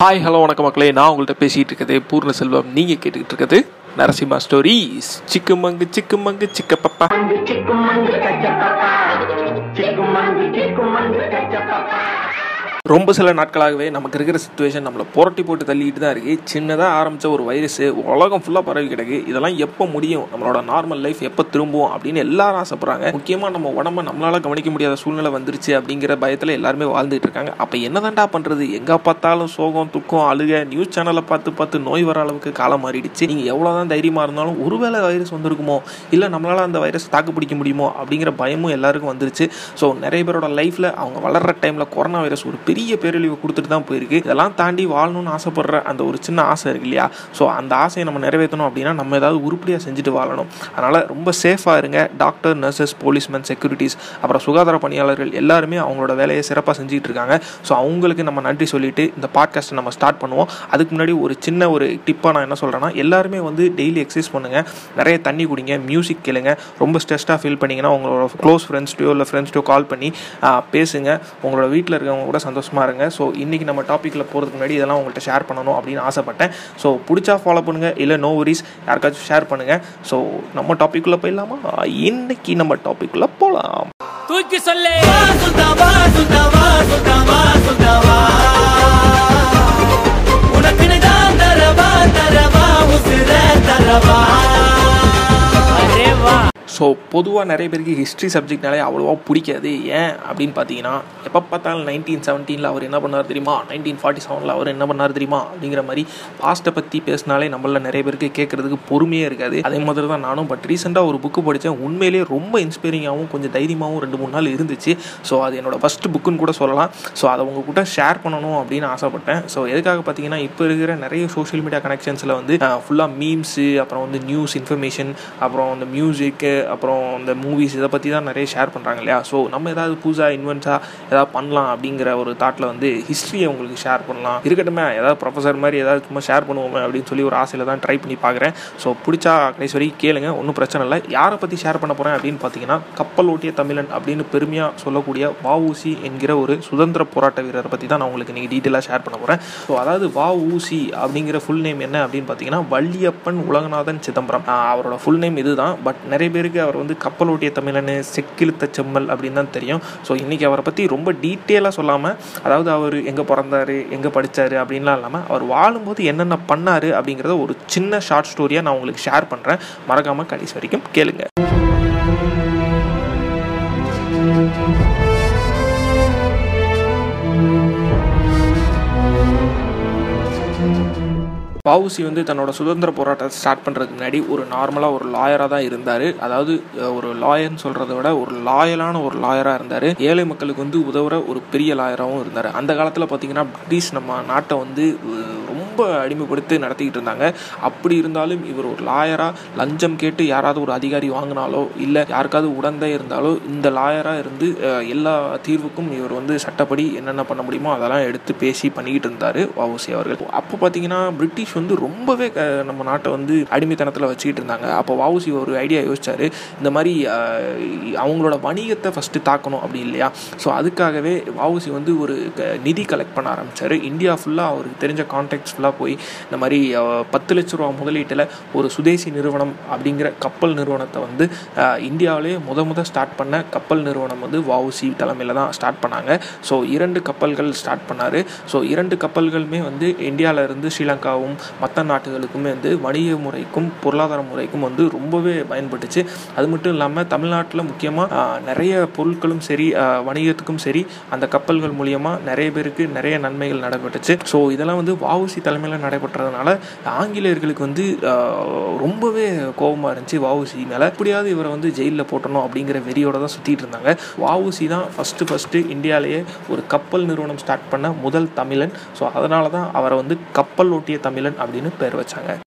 Hi hello வணக்க மக்களே நான் உங்கள்கிட்ட பேசிகிட்டு இருக்கிறது பூர்ண செல்வம் நீங்கள் கேட்டுக்கிட்டு இருக்கிறது நரசிம்மா ஸ்டோரிஸ் சிக்கு மங்கு சிக்கு மங்கு சிக்கப்பப்பா ரொம்ப சில நாட்களாகவே நமக்கு இருக்கிற சுச்சுவேஷன் நம்மளை புரட்டி போட்டு தள்ளிட்டு தான் இருக்குது சின்னதாக ஆரம்பித்த ஒரு வைரஸு உலகம் ஃபுல்லாக பரவி கிடக்கு. இதெல்லாம் எப்போ முடியும்? நம்மளோட நார்மல் லைஃப் எப்போ திரும்பும்? அப்படின்னு எல்லாரும் ஆசைப்படுறாங்க. முக்கியமாக நம்ம உடம்ப நம்மளால் கவனிக்க முடியாத சூழ்நிலை வந்துருச்சு அப்படிங்கிற பயத்தில் எல்லாருமே வாழ்ந்துட்டு இருக்காங்க. அப்போ என்னதான்டா பண்ணுறது எங்கே பார்த்தாலும் சோகம் துக்கம் அழுக நியூஸ் சேனலை பார்த்து பார்த்து நோய் வர அளவுக்கு காலம் மாறிடுச்சு. நீங்கள் எவ்வளோ தான் தைரியமாக இருந்தாலும் ஒருவேளை வைரஸ் வந்திருக்குமோ? இல்லை நம்மளால் அந்த வைரஸ் தாக்கு பிடிக்க முடியுமோ? அப்படிங்கிற பயமும் எல்லாருக்கும் வந்துருச்சு. ஸோ நிறைய பேரோட லைஃப்பில் அவங்க வளர்கிற டைமில் கொரோனா வைரஸ் ஒரு பெரிய பேரழிவு கொடுத்துட்டு தான் போயிருக்கு. இதெல்லாம் தாண்டி வாழணும்னு ஆசைப்படுற அந்த ஒரு சின்ன ஆசை இருக்கு இல்லையா? ஸோ அந்த ஆசையை நம்ம நிறைவேற்றணும் அப்படின்னா நம்ம ஏதாவது உருப்படியாக செஞ்சுட்டு வாழணும். அதனால் ரொம்ப சேஃபாக இருங்க. டாக்டர் நர்சஸ் போலீஸ்மேன் செக்யூரிட்டிஸ் அப்புறம் சுகாதார பணியாளர்கள் எல்லாருமே அவங்களோட வேலையை சிறப்பாக செஞ்சுட்டு இருக்காங்க. ஸோ அவங்களுக்கு நம்ம நன்றி சொல்லிட்டு இந்த பாட்காஸ்ட்டை நம்ம ஸ்டார்ட் பண்ணுவோம். அதுக்கு முன்னாடி ஒரு சின்ன ஒரு டிப்பாக நான் என்ன சொல்கிறேன்னா எல்லாருமே வந்து டெய்லி எக்ஸசைஸ் பண்ணுங்கள் நிறைய தண்ணி குடிங்க மியூசிக் கேளுங்க. ரொம்ப ஸ்ட்ரெஸ்டாக ஃபீல் பண்ணிங்கன்னா உங்களோட க்ளோஸ் ஃப்ரெண்ட்ஸ்டையோ இல்லை ஃப்ரெண்ட்ஸ்டையோ கால் பண்ணி பேசுங்க. உங்களோட வீட்டில் இருக்கவங்க கூட சந்தோஷம் இருங்க. ஸோ இன்றைக்கி நம்ம டாப்பிக்கில் போகிறதுக்கு முன்னாடி இதெல்லாம் உங்கள்கிட்ட ஷேர் பண்ணணும் அப்படின்னு ஆசைப்பட்டேன். ஸோ பிடிச்சா ஃபாலோ பண்ணுங்கள் இல்லை நோ வரிஸ் யாருக்காச்சும் ஷேர் பண்ணுங்கள் ஸோ நம்ம டாப்பிக்குள்ளே போயிடலாமா? இன்னைக்கு நம்ம டாப்பிக்குள்ளே போகலாம் தூக்கி சொல்லு. உனக்குன்னு தான் தரவா தரவா உசுர தரவா. ஸோ பொதுவாக நிறைய பேருக்கு ஹிஸ்ட்ரி சப்ஜெக்ட்னாலே அவ்வளோவா பிடிக்காது. ஏன் அப்படின்னு பார்த்தீங்கன்னா எப்போ பார்த்தாலும் நைன்டீன் செவன்டீனில் அவர் என்ன பண்ணார் தெரியுமா? நைன்டீன் ஃபார்ட்டி செவனில் அவர் என்ன பண்ணார் தெரியுமா? அப்படிங்கிற மாதிரி பாஸ்ட்டை பற்றி பேசினாலே நம்மள நிறைய பேருக்கு கேட்குறதுக்கு பொறுமையே இருக்காது. அதே மாதிரி தான் நானும் பட் ரீசெண்டாக ஒரு புக்கு படித்தேன். உண்மையிலேயே ரொம்ப இன்ஸ்பைரிங்காகவும் கொஞ்சம் தைரியமாகவும் ரெண்டு மூணு நாள் இருந்துச்சு. ஸோ அது என்னோட ஃபஸ்ட்டு புக்குன்னு கூட சொல்லலாம். ஸோ அதை உங்கள் கூட ஷேர் பண்ணணும் அப்படின்னு ஆசைப்பட்டேன். ஸோ எதுக்காக பார்த்தீங்கன்னா இப்போ இருக்கிற நிறைய சோஷியல் மீடியா கனெக்ஷன்ஸில் வந்து ஃபுல்லாக மீம்ஸு அப்புறம் வந்து நியூஸ் இன்ஃபர்மேஷன் அப்புறம் அந்த மியூசிக்கு அப்புறம் இந்த மூவிஸ் இதை பற்றி தான் நிறைய ஷேர் பண்ணுறாங்க இல்லையா? ஸோ நம்ம ஏதாவது புதுசாக இன்வென்ட்ஸாக ஏதாவது பண்ணலாம் அப்படிங்கிற ஒரு தாட்டில் வந்து ஹிஸ்ட்ரியை உங்களுக்கு ஷேர் பண்ணலாம். இருக்கட்டுமே ஏதாவது ப்ரொஃபஸர் மாதிரி ஏதாவது சும்மா ஷேர் பண்ணுவோமே அப்படின்னு சொல்லி ஒரு ஆசையில் தான் ட்ரை பண்ணி பார்க்குறேன். ஸோ பிடிச்சா கடைசி வரைக்கும் கேளுங்க ஒன்றும் பிரச்சனை இல்லை. யாரை பற்றி ஷேர் பண்ண போகிறேன் அப்படின்னு பார்த்தீங்கன்னா கப்பல் ஓட்டிய தமிழன் அப்படின்னு பெருமையாக சொல்லக்கூடிய வஉசி என்கிற ஒரு சுதந்திர போராட்ட வீரரை பற்றி தான் நான் உங்களுக்கு இன்றைக்கி டீட்டெயிலாக ஷேர் பண்ண போகிறேன் ஸோ அதாவது வஉசி அப்படிங்கிற ஃபுல் நேம் என்ன அப்படின்னு பார்த்தீங்கன்னா வள்ளியப்பன் உலகநாதன் சிதம்பரம். அவரோட ஃபுல் நேம் இதுதான். பட் நிறைய பேருக்கு அவர் வந்து கப்பல் ஓட்டிய தமிழன் செக்கிழுத்த செம்மல் அப்படின்னு தான் தெரியும். ஸோ இன்றைக்கி அவரை பற்றி ரொம்ப டீட்டெயிலாக சொல்லாமல் அதாவது அவர் எங்கே பிறந்தாரு எங்கே படித்தார் அப்படின்லாம் இல்லாமல் அவர் வாழும்போது என்னென்ன பண்ணார் அப்படிங்கிறத ஒரு சின்ன ஷார்ட் ஸ்டோரியாக நான் உங்களுக்கு ஷேர் பண்ணுறேன் மறக்காமல் கடைசி வரைக்கும் கேளுங்க. வஉசி வந்து தன்னோட சுதந்திர போராட்டத்தை ஸ்டார்ட் பண்ணுறதுக்கு முன்னாடி ஒரு நார்மலாக ஒரு லாயராக தான் இருந்தார். அதாவது ஒரு லாயர்னு சொல்கிறத விட ஒரு லாயலான ஒரு லாயராக இருந்தார். ஏழை மக்களுக்கு வந்து உதவுற ஒரு பெரிய லாயராகவும் இருந்தார். அந்த காலத்தில் பார்த்தீங்கன்னா பிரிட்டிஷ் நம்ம நாட்டை வந்து ரொம்ப அடிமைப்படுத்தி நடத்திக்கிட்டு இருந்தாங்க. அப்படி இருந்தாலும் இவர் ஒரு லாயராக லஞ்சம் கேட்டு யாராவது ஒரு அதிகாரி வாங்கினாலோ இல்லை யாருக்காவது உடந்தை இருந்தாலோ இந்த லாயராக இருந்து எல்லா தீர்வுக்கும் இவர் வந்து சட்டப்படி என்னென்ன பண்ண முடியுமோ அதெல்லாம் எடுத்து பேசி பண்ணிக்கிட்டு இருந்தார் வஉசி அவர்கள். அப்போ பார்த்தீங்கன்னா பிரிட்டிஷ் வந்து ரொம்பவே நம்ம நாட்டை வந்து அடிமைத்தனத்தில் வச்சுக்கிட்டு இருந்தாங்க. அப்போ வஉசி ஒரு ஐடியா யோசிச்சாரு. இந்த மாதிரி அவங்களோட வணிகத்தை ஃபஸ்ட்டு தாக்கணும் அப்படி இல்லையா? ஸோ அதுக்காகவே வஉசி வந்து ஒரு க- நிதி கலெக்ட் பண்ண ஆரம்பிச்சார். இந்தியா ஃபுல்லாக அவருக்கு தெரிஞ்ச கான்டாக்ட்ஸ் ஃபுல்லாக போய் இந்த மாதிரி பத்து லட்ச ரூபா முதலீட்டில் ஒரு சுதேசி நிறுவனம் அப்படிங்கிற கப்பல் நிறுவனத்தை வந்து இந்தியாவிலே முத முத ஸ்டார்ட் பண்ண கப்பல் நிறுவனம் வந்து வஉசி தலைமையில் தான் ஸ்டார்ட் பண்ணாங்க. ஸோ இரண்டு கப்பல்கள் ஸ்டார்ட் பண்ணார். ஸோ இரண்டு கப்பல்களுமே வந்து இந்தியாவில் இருந்து ஸ்ரீலங்காவும் மற்ற நாட்டுகளுக்குமே வந்து வணிக முறைக்கும் பொருளாதார முறைக்கும் வந்து ரொம்பவே பயன்பட்டுச்சு. அது மட்டும் இல்லாமல் தமிழ்நாட்டில் முக்கியமாக நிறைய பொருட்களும் சரி வணிகத்துக்கும் சரி அந்த கப்பல்கள் மூலியமாக நிறைய பேருக்கு நிறைய நன்மைகள் நடைபெற்றுச்சு. ஸோ இதெல்லாம் வந்து வஉசி தலைமையில் நடைபெற்றதுனால ஆங்கிலேயர்களுக்கு வந்து ரொம்பவே கோபமாக இருந்துச்சு. வாவுசி மேலே எப்படியாவது இவரை வந்து ஜெயிலில் போட்டணும் அப்படிங்கிற வெறியோட தான் சுற்றிட்டு இருந்தாங்க. வாவுசி தான் ஃபஸ்ட்டு ஃபஸ்ட்டு இந்தியாவிலேயே ஒரு கப்பல் நிறுவனம் ஸ்டார்ட் பண்ண முதல் தமிழன். ஸோ அதனால தான் அவரை வந்து கப்பல் ஓட்டிய தமிழன் அப்படின்னு பேர் வச்சாங்க.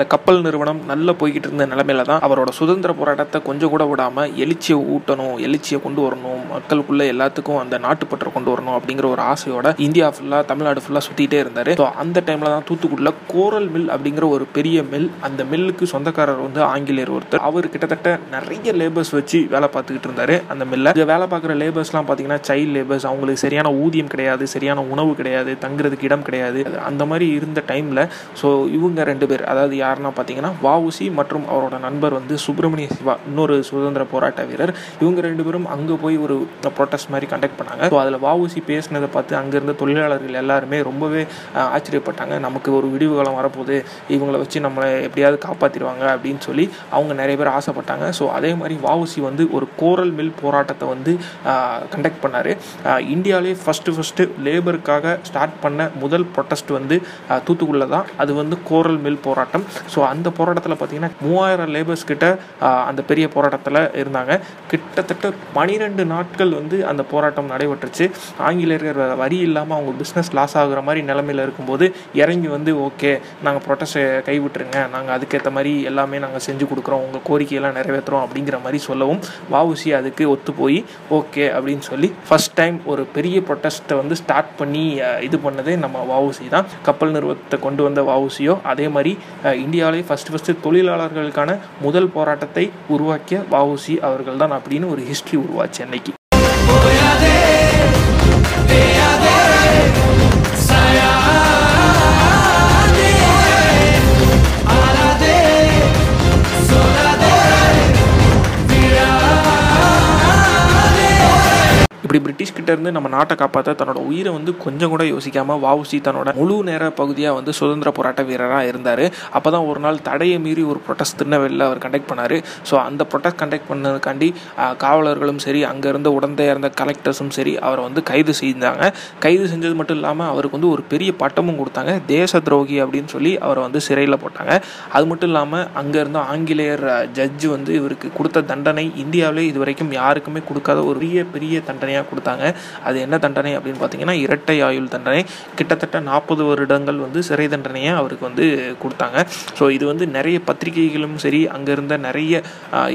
அந்த கப்பல் நிறுவனம் நல்ல போய்கிட்டு இருந்த நிலைமையில தான் அவரோட சுதந்திர போராட்டத்தை கொஞ்சம் கூட விடாம எழுச்சியை ஊட்டணும் எழுச்சியை கொண்டு வரணும் மக்களுக்குள்ள எல்லாத்துக்கும் அந்த நாட்டுப்பற்றை கொண்டு வரணும் அப்படிங்கிற ஒரு ஆசையோட இந்தியா ஃபுல்லா தமிழ்நாடு ஃபுல்லா சுத்திட்டே இருந்தாரு. ஸோ அந்த டைம்ல தான் தூத்துக்குடியில் கோரல் மில் அப்படிங்கிற ஒரு பெரிய மில் அந்த மில்லுக்கு சொந்தக்காரர் வந்து ஆங்கிலேயர் ஒருத்தர். அவர் கிட்டத்தட்ட நிறைய லேபர்ஸ் வச்சு வேலை பார்த்துக்கிட்டு இருந்தாரு அந்த மில்ல இங்க வேலை பார்க்குற லேபர்ஸ்லாம் பார்த்தீங்கன்னா சைல்ட் லேபர்ஸ் அவங்களுக்கு சரியான ஊதியம் கிடையாது சரியான உணவு கிடையாது தங்குறதுக்கு இடம் கிடையாது. அந்த மாதிரி இருந்த டைம்ல ஸோ இவங்க ரெண்டு பேர் அதாவது யாருன்னா பார்த்தீங்கன்னா வஉசி மற்றும் அவரோட நண்பர் வந்து சுப்பிரமணிய சிவா இன்னொரு சுதந்திர போராட்ட வீரர். இவங்க ரெண்டு பேரும் அங்கே போய் ஒரு ப்ரொட்டஸ்ட் மாதிரி கண்டக்ட் பண்ணாங்க. ஸோ அதில் வஉசி பேசினதை பார்த்து அங்கேருந்த தொழிலாளர்கள் எல்லாருமே ரொம்பவே ஆச்சரியப்பட்டாங்க. நமக்கு ஒரு விடிவு காலம் வரப்போகுது. இவங்களை வச்சு நம்மளை எப்படியாவது காப்பாற்றிடுவாங்க அப்படின்னு சொல்லி அவங்க நிறைய பேர் ஆசைப்பட்டாங்க. ஸோ அதே மாதிரி வஉசி வந்து ஒரு கோரல் மில் போராட்டத்தை வந்து கண்டக்ட் பண்ணார். இந்தியாவிலே ஃபஸ்ட்டு ஃபஸ்ட்டு லேபருக்காக ஸ்டார்ட் பண்ண முதல் ப்ரொட்டஸ்ட் வந்து தூத்துக்குள்ளே தான். அது வந்து கோரல் மில் போராட்டம். ஸோ அந்த போராட்டத்தில் பார்த்தீங்கன்னா மூவாயிரம் லேபர்ஸ் கிட்ட அந்த பெரிய போராட்டத்தில் இருந்தாங்க. கிட்டத்தட்ட பனிரெண்டு நாட்கள் வந்து அந்த போராட்டம் நடைபெற்றுச்சு. ஆங்கிலேயர்கள் வரி இல்லாமல் அவங்க பிஸ்னஸ் லாஸ் ஆகுற மாதிரி நிலமையில இருக்கும்போது இறங்கி வந்து ஓகே நாங்கள் ப்ரொட்டஸ்ட்டை கைவிட்டுருங்க. நாங்கள் அதுக்கேற்ற மாதிரி எல்லாமே நாங்கள் செஞ்சு கொடுக்குறோம். உங்கள் கோரிக்கையெல்லாம் நிறைவேற்றுறோம். அப்படிங்கிற மாதிரி சொல்லவும் வாவுசி அதுக்கு ஒத்து போய் ஓகே அப்படின்னு சொல்லி ஃபஸ்ட் டைம் ஒரு பெரிய ப்ரொட்டஸ்ட்டை வந்து ஸ்டார்ட் பண்ணி இது பண்ணதே நம்ம வாவுசி தான். கப்பல் நிறுவனத்தை கொண்டு வந்த வாவுசியோ அதே மாதிரி இந்தியாவிலே ஃபஸ்ட்டு ஃபஸ்ட்டு தொழிலாளர்களுக்கான முதல் போராட்டத்தை உருவாக்கிய வஉசி அவர்கள் தான் அப்படின்னு ஒரு ஹிஸ்ட்ரி உருவாச்சு அன்னைக்கு. இப்படி பிரிட்டிஷ் கிட்ட இருந்து நம்ம நாட்டை காப்பாற்ற தன்னோட உயிரை வந்து கொஞ்சம் கூட யோசிக்காம வாவுசி தன்னோட முழு நேர பகுதியாக வந்து சுதந்திர போராட்ட வீரராக இருந்தார். அப்போ தான் ஒரு நாள் தடையை மீறி ஒரு ப்ரொட்டஸ்ட் திருநெல்வேலியில் அவர் கண்டக்ட் பண்ணார். ஸோ அந்த ப்ரொட்டஸ்ட் கண்டக்ட் பண்ணதுக்காண்டி காவலர்களும் சரி அங்கே இருந்த உடந்தையாக இருந்த கலெக்டர்ஸும் சரி அவரை வந்து கைது செய்தாங்க கைது செஞ்சது மட்டும் இல்லாமல் அவருக்கு வந்து ஒரு பெரிய பட்டமும் கொடுத்தாங்க. தேச துரோகி அப்படின்னு சொல்லி அவரை வந்து சிறையில் போட்டாங்க. அது மட்டும் இல்லாமல் அங்கே இருந்த ஆங்கிலேயர் ஜட்ஜு வந்து இவருக்கு கொடுத்த தண்டனை இந்தியாவிலே இது வரைக்கும் யாருக்குமே கொடுக்காத ஒரு பெரிய பெரிய தண்டனையாக கொடுத்தாங்க. அது என்ன தண்டனை அப்படின்னு பார்த்தீங்கன்னா இரட்டை ஆயுள் தண்டனை. கிட்டத்தட்ட நாற்பது வருடங்கள் வந்து சிறை தண்டனையை அவருக்கு வந்து கொடுத்தாங்க. ஸோ இது வந்து நிறைய பத்திரிகைகளும் சரி அங்கே இருந்த நிறைய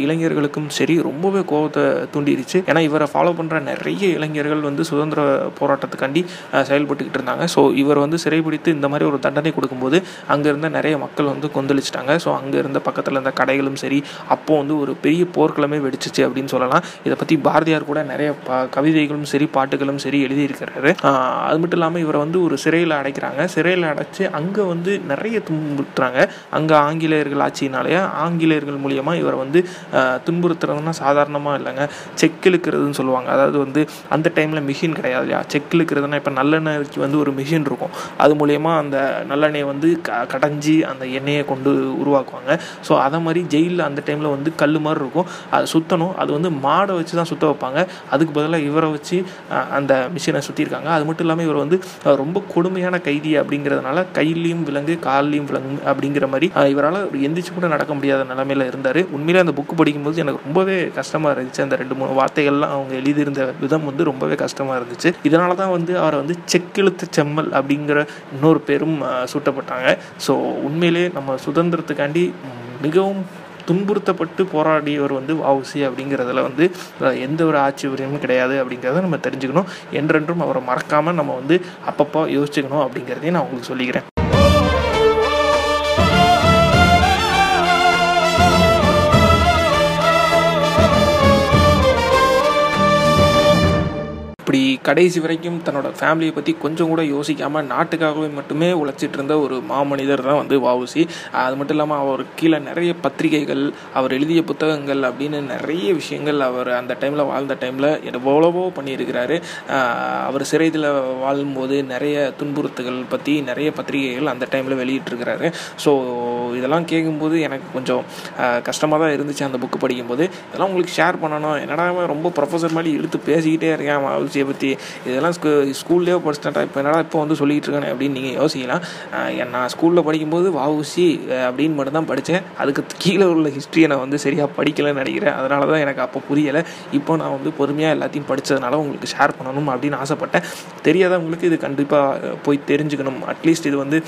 இளைஞர்களுக்கும் சரி ரொம்பவே கோபத்தை தூண்டிடுச்சு ஏன்னா இவரை ஃபாலோ பண்ணுற நிறைய இளைஞர்கள் வந்து சுதந்திர போராட்டத்துக்காண்டி செயல்பட்டுக்கிட்டு இருந்தாங்க. ஸோ இவர் வந்து சிறைபிடித்து இந்த மாதிரி ஒரு தண்டனை கொடுக்கும்போது அங்கே இருந்த நிறைய மக்கள் வந்து கொந்தளிச்சிட்டாங்க. ஸோ அங்கே இருந்த பக்கத்தில் இருந்த கடைகளும் சரி அப்போ வந்து ஒரு பெரிய போர்க்களமே வெடிச்சிச்சு அப்படின்னு சொல்லலாம். இதை பற்றி பாரதியார் கூட நிறைய கவிதை கவிதைகளும் சரி பாட்டுகளும் சரி எழுதியிருக்கிறாரு. அது மட்டும் இல்லாமல் இவரை வந்து ஒரு சிறையில் அடைக்கிறாங்க. சிறையில் அடைச்சி அங்கே வந்து நிறைய துன்புறுத்துறாங்க. அங்கே ஆங்கிலேயர்கள் ஆட்சியினாலேயே ஆங்கிலேயர்கள் மூலியமாக இவரை வந்து துன்புறுத்துறதுன்னா சாதாரணமாக இல்லைங்க. செக் இழுக்கிறதுன்னு சொல்லுவாங்க. அதாவது வந்து அந்த டைமில் மிஷின் கிடையாது இல்லையா? செக் இழுக்கிறதுனா இப்போ நல்லெண்ணெய்க்கு வந்து ஒரு மிஷின் இருக்கும். அது மூலயமா அந்த நல்லெண்ணெயை வந்து க கடைஞ்சி அந்த எண்ணெயை கொண்டு உருவாக்குவாங்க. ஸோ அதை மாதிரி ஜெயிலில் அந்த டைமில் வந்து கல் மாதிரி இருக்கும். அதை சுற்றணும் அது வந்து மாடை வச்சு தான் சுத்த வைப்பாங்க. அதுக்கு பதிலாக இவரை வச்சு அந்த மிஷினை சுற்றியிருக்காங்க அது மட்டும் இல்லாமல் இவர் வந்து ரொம்ப கொடுமையான கைதி அப்படிங்கிறதுனால கையிலையும் விலங்கு கால்லையும் விலங்கு அப்படிங்கிற மாதிரி இவரால் எந்திரிச்சு கூட நடக்க முடியாத நிலமையில இருந்தார். உண்மையிலே அந்த புக்கு படிக்கும்போது எனக்கு ரொம்பவே கஷ்டமாக இருந்துச்சு. அந்த ரெண்டு மூணு வார்த்தைகள்லாம் அவங்க எழுதியிருந்த விதம் வந்து ரொம்பவே கஷ்டமாக இருந்துச்சு. இதனால தான் வந்து அவரை வந்து செக்கெழுத்து செம்மல் அப்படிங்கிற இன்னொரு பேரும் சூட்டப்பட்டாங்க. ஸோ உண்மையிலே நம்ம சுதந்திரத்துக்காண்டி மிகவும் துன்புறுத்தப்பட்டு போராடியவர் வந்து வஉசி அப்படிங்கிறதுல வந்து எந்த ஒரு ஆச்சரியமும் கிடையாது அப்படிங்கிறத நம்ம தெரிஞ்சுக்கணும். என்றென்றும் அவரை மறக்காமல் நம்ம வந்து அப்பப்போ யோசிச்சுக்கணும் அப்படிங்கிறதையும் நான் உங்களுக்கு சொல்லிக்கிறேன். இப்படி கடைசி வரைக்கும் தன்னோட ஃபேமிலியை பற்றி கொஞ்சம் கூட யோசிக்காமல் நாட்டுக்காகவே மட்டுமே உழைச்சிட்டு இருந்த ஒரு மாமனிதர் தான் வந்து வாவுசி அது மட்டும் இல்லாமல் அவர் கீழே நிறைய பத்திரிகைகள் அவர் எழுதிய புத்தகங்கள் அப்படின்னு நிறைய விஷயங்கள் அவர் அந்த டைமில் வாழ்ந்த டைமில் எவ்வளவோ பண்ணியிருக்கிறாரு. அவர் சிறையில் வாழும்போது நிறைய துன்புறுத்துகள் பற்றி நிறைய பத்திரிகைகள் அந்த டைமில் வெளியிட்டிருக்கிறாரு. ஸோ இதெல்லாம் கேட்கும்போது எனக்கு கொஞ்சம் கஷ்டமாக தான் இருந்துச்சு அந்த புக்கு படிக்கும்போது. இதெல்லாம் உங்களுக்கு ஷேர் பண்ணணும். என்னடா ரொம்ப ப்ரொஃபஸர் மாதிரி இழுத்து பேசிக்கிட்டே இருக்கேன் வளர்ச்சியை பற்றி இதெல்லாம் ஸ்கூ ஸ்கூல்லேயே படிச்சிட்டா இப்போ என்னடா இப்போ வந்து சொல்லிகிட்டு இருக்கானே அப்படின்னு நீங்கள் யோசிக்கலாம். என் நான் ஸ்கூலில் படிக்கும்போது வாவுசி அப்படின்னு மட்டும் தான் படித்தேன் அதுக்கு கீழே உள்ள ஹிஸ்ட்ரியை நான் வந்து சரியாக படிக்கலைன்னு நினைக்கிறேன். அதனால தான் எனக்கு அப்போ புரியலை. இப்போ நான் வந்து பொறுமையாக எல்லாத்தையும் படித்ததுனால உங்களுக்கு ஷேர் பண்ணணும் அப்படின்னு ஆசைப்பட்டேன். தெரியாதவங்களுக்கு இது கண்டிப்பாக போய் தெரிஞ்சுக்கணும். அட்லீஸ்ட் இது வந்து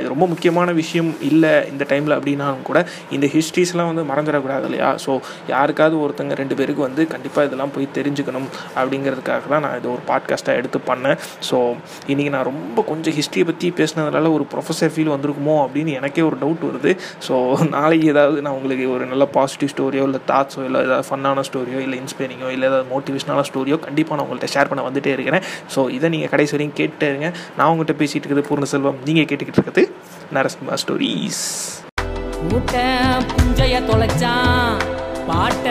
இது ரொம்ப முக்கியமான விஷயம் இல்லை இந்த டைமில் அப்படின்னாலும் கூட இந்த ஹிஸ்ட்ரிஸ்லாம் வந்து மறந்துடக்கூடாது இல்லையா? ஸோ யாருக்காவது ஒருத்தங்க ரெண்டு பேருக்கு வந்து கண்டிப்பாக இதெல்லாம் போய் தெரிஞ்சுக்கணும் அப்படிங்கிறதுக்காக தான் நான் இது ஒரு பாட்காஸ்ட்டாக எடுத்து பண்ணேன். ஸோ இன்றைக்கி நான் ரொம்ப கொஞ்சம் ஹிஸ்ட்ரியை பற்றி பேசினதுனால ஒரு ப்ரொஃபஸர் ஃபீல் வந்திருக்குமோ அப்படின்னு எனக்கே ஒரு டவுட் வருது. ஸோ நாளைக்கு ஏதாவது நான் உங்களுக்கு ஒரு நல்ல பாசிட்டிவ் ஸ்டோரியோ இல்லை தாட்ஸோ இல்லை ஏதாவது ஃபன்னான ஸ்டோரியோ இல்லை இன்ஸ்பைரிங்கோ இல்லை ஏதாவது மோட்டிவேஷனான ஸ்டோரியோ கண்டிப்பாக நான் உங்கள்கிட்ட ஷேர் பண்ண வந்துட்டே இருக்கிறேன். ஸோ இதை நீங்கள் கடைசி வரையும் கேட்டே இருங்க. நான் உங்கள்கிட்ட பேசிகிட்டு இருக்கிறது பூர்ண செல்வம் நீங்கள் கேட்டுக்கிட்டு இருக்கிறது நரசிம்மா ஸ்டோரிஸ் கூட்ட புஞ்சைய தொலைச்சான் பாட்ட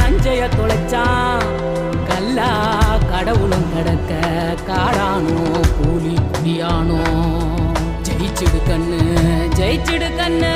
நஞ்சைய தொலைச்சான் கல்லா காடானோ கூலி குடியானோ ஜெயிச்சிடு கண்ணு ஜெயிச்சிடு கண்ணு.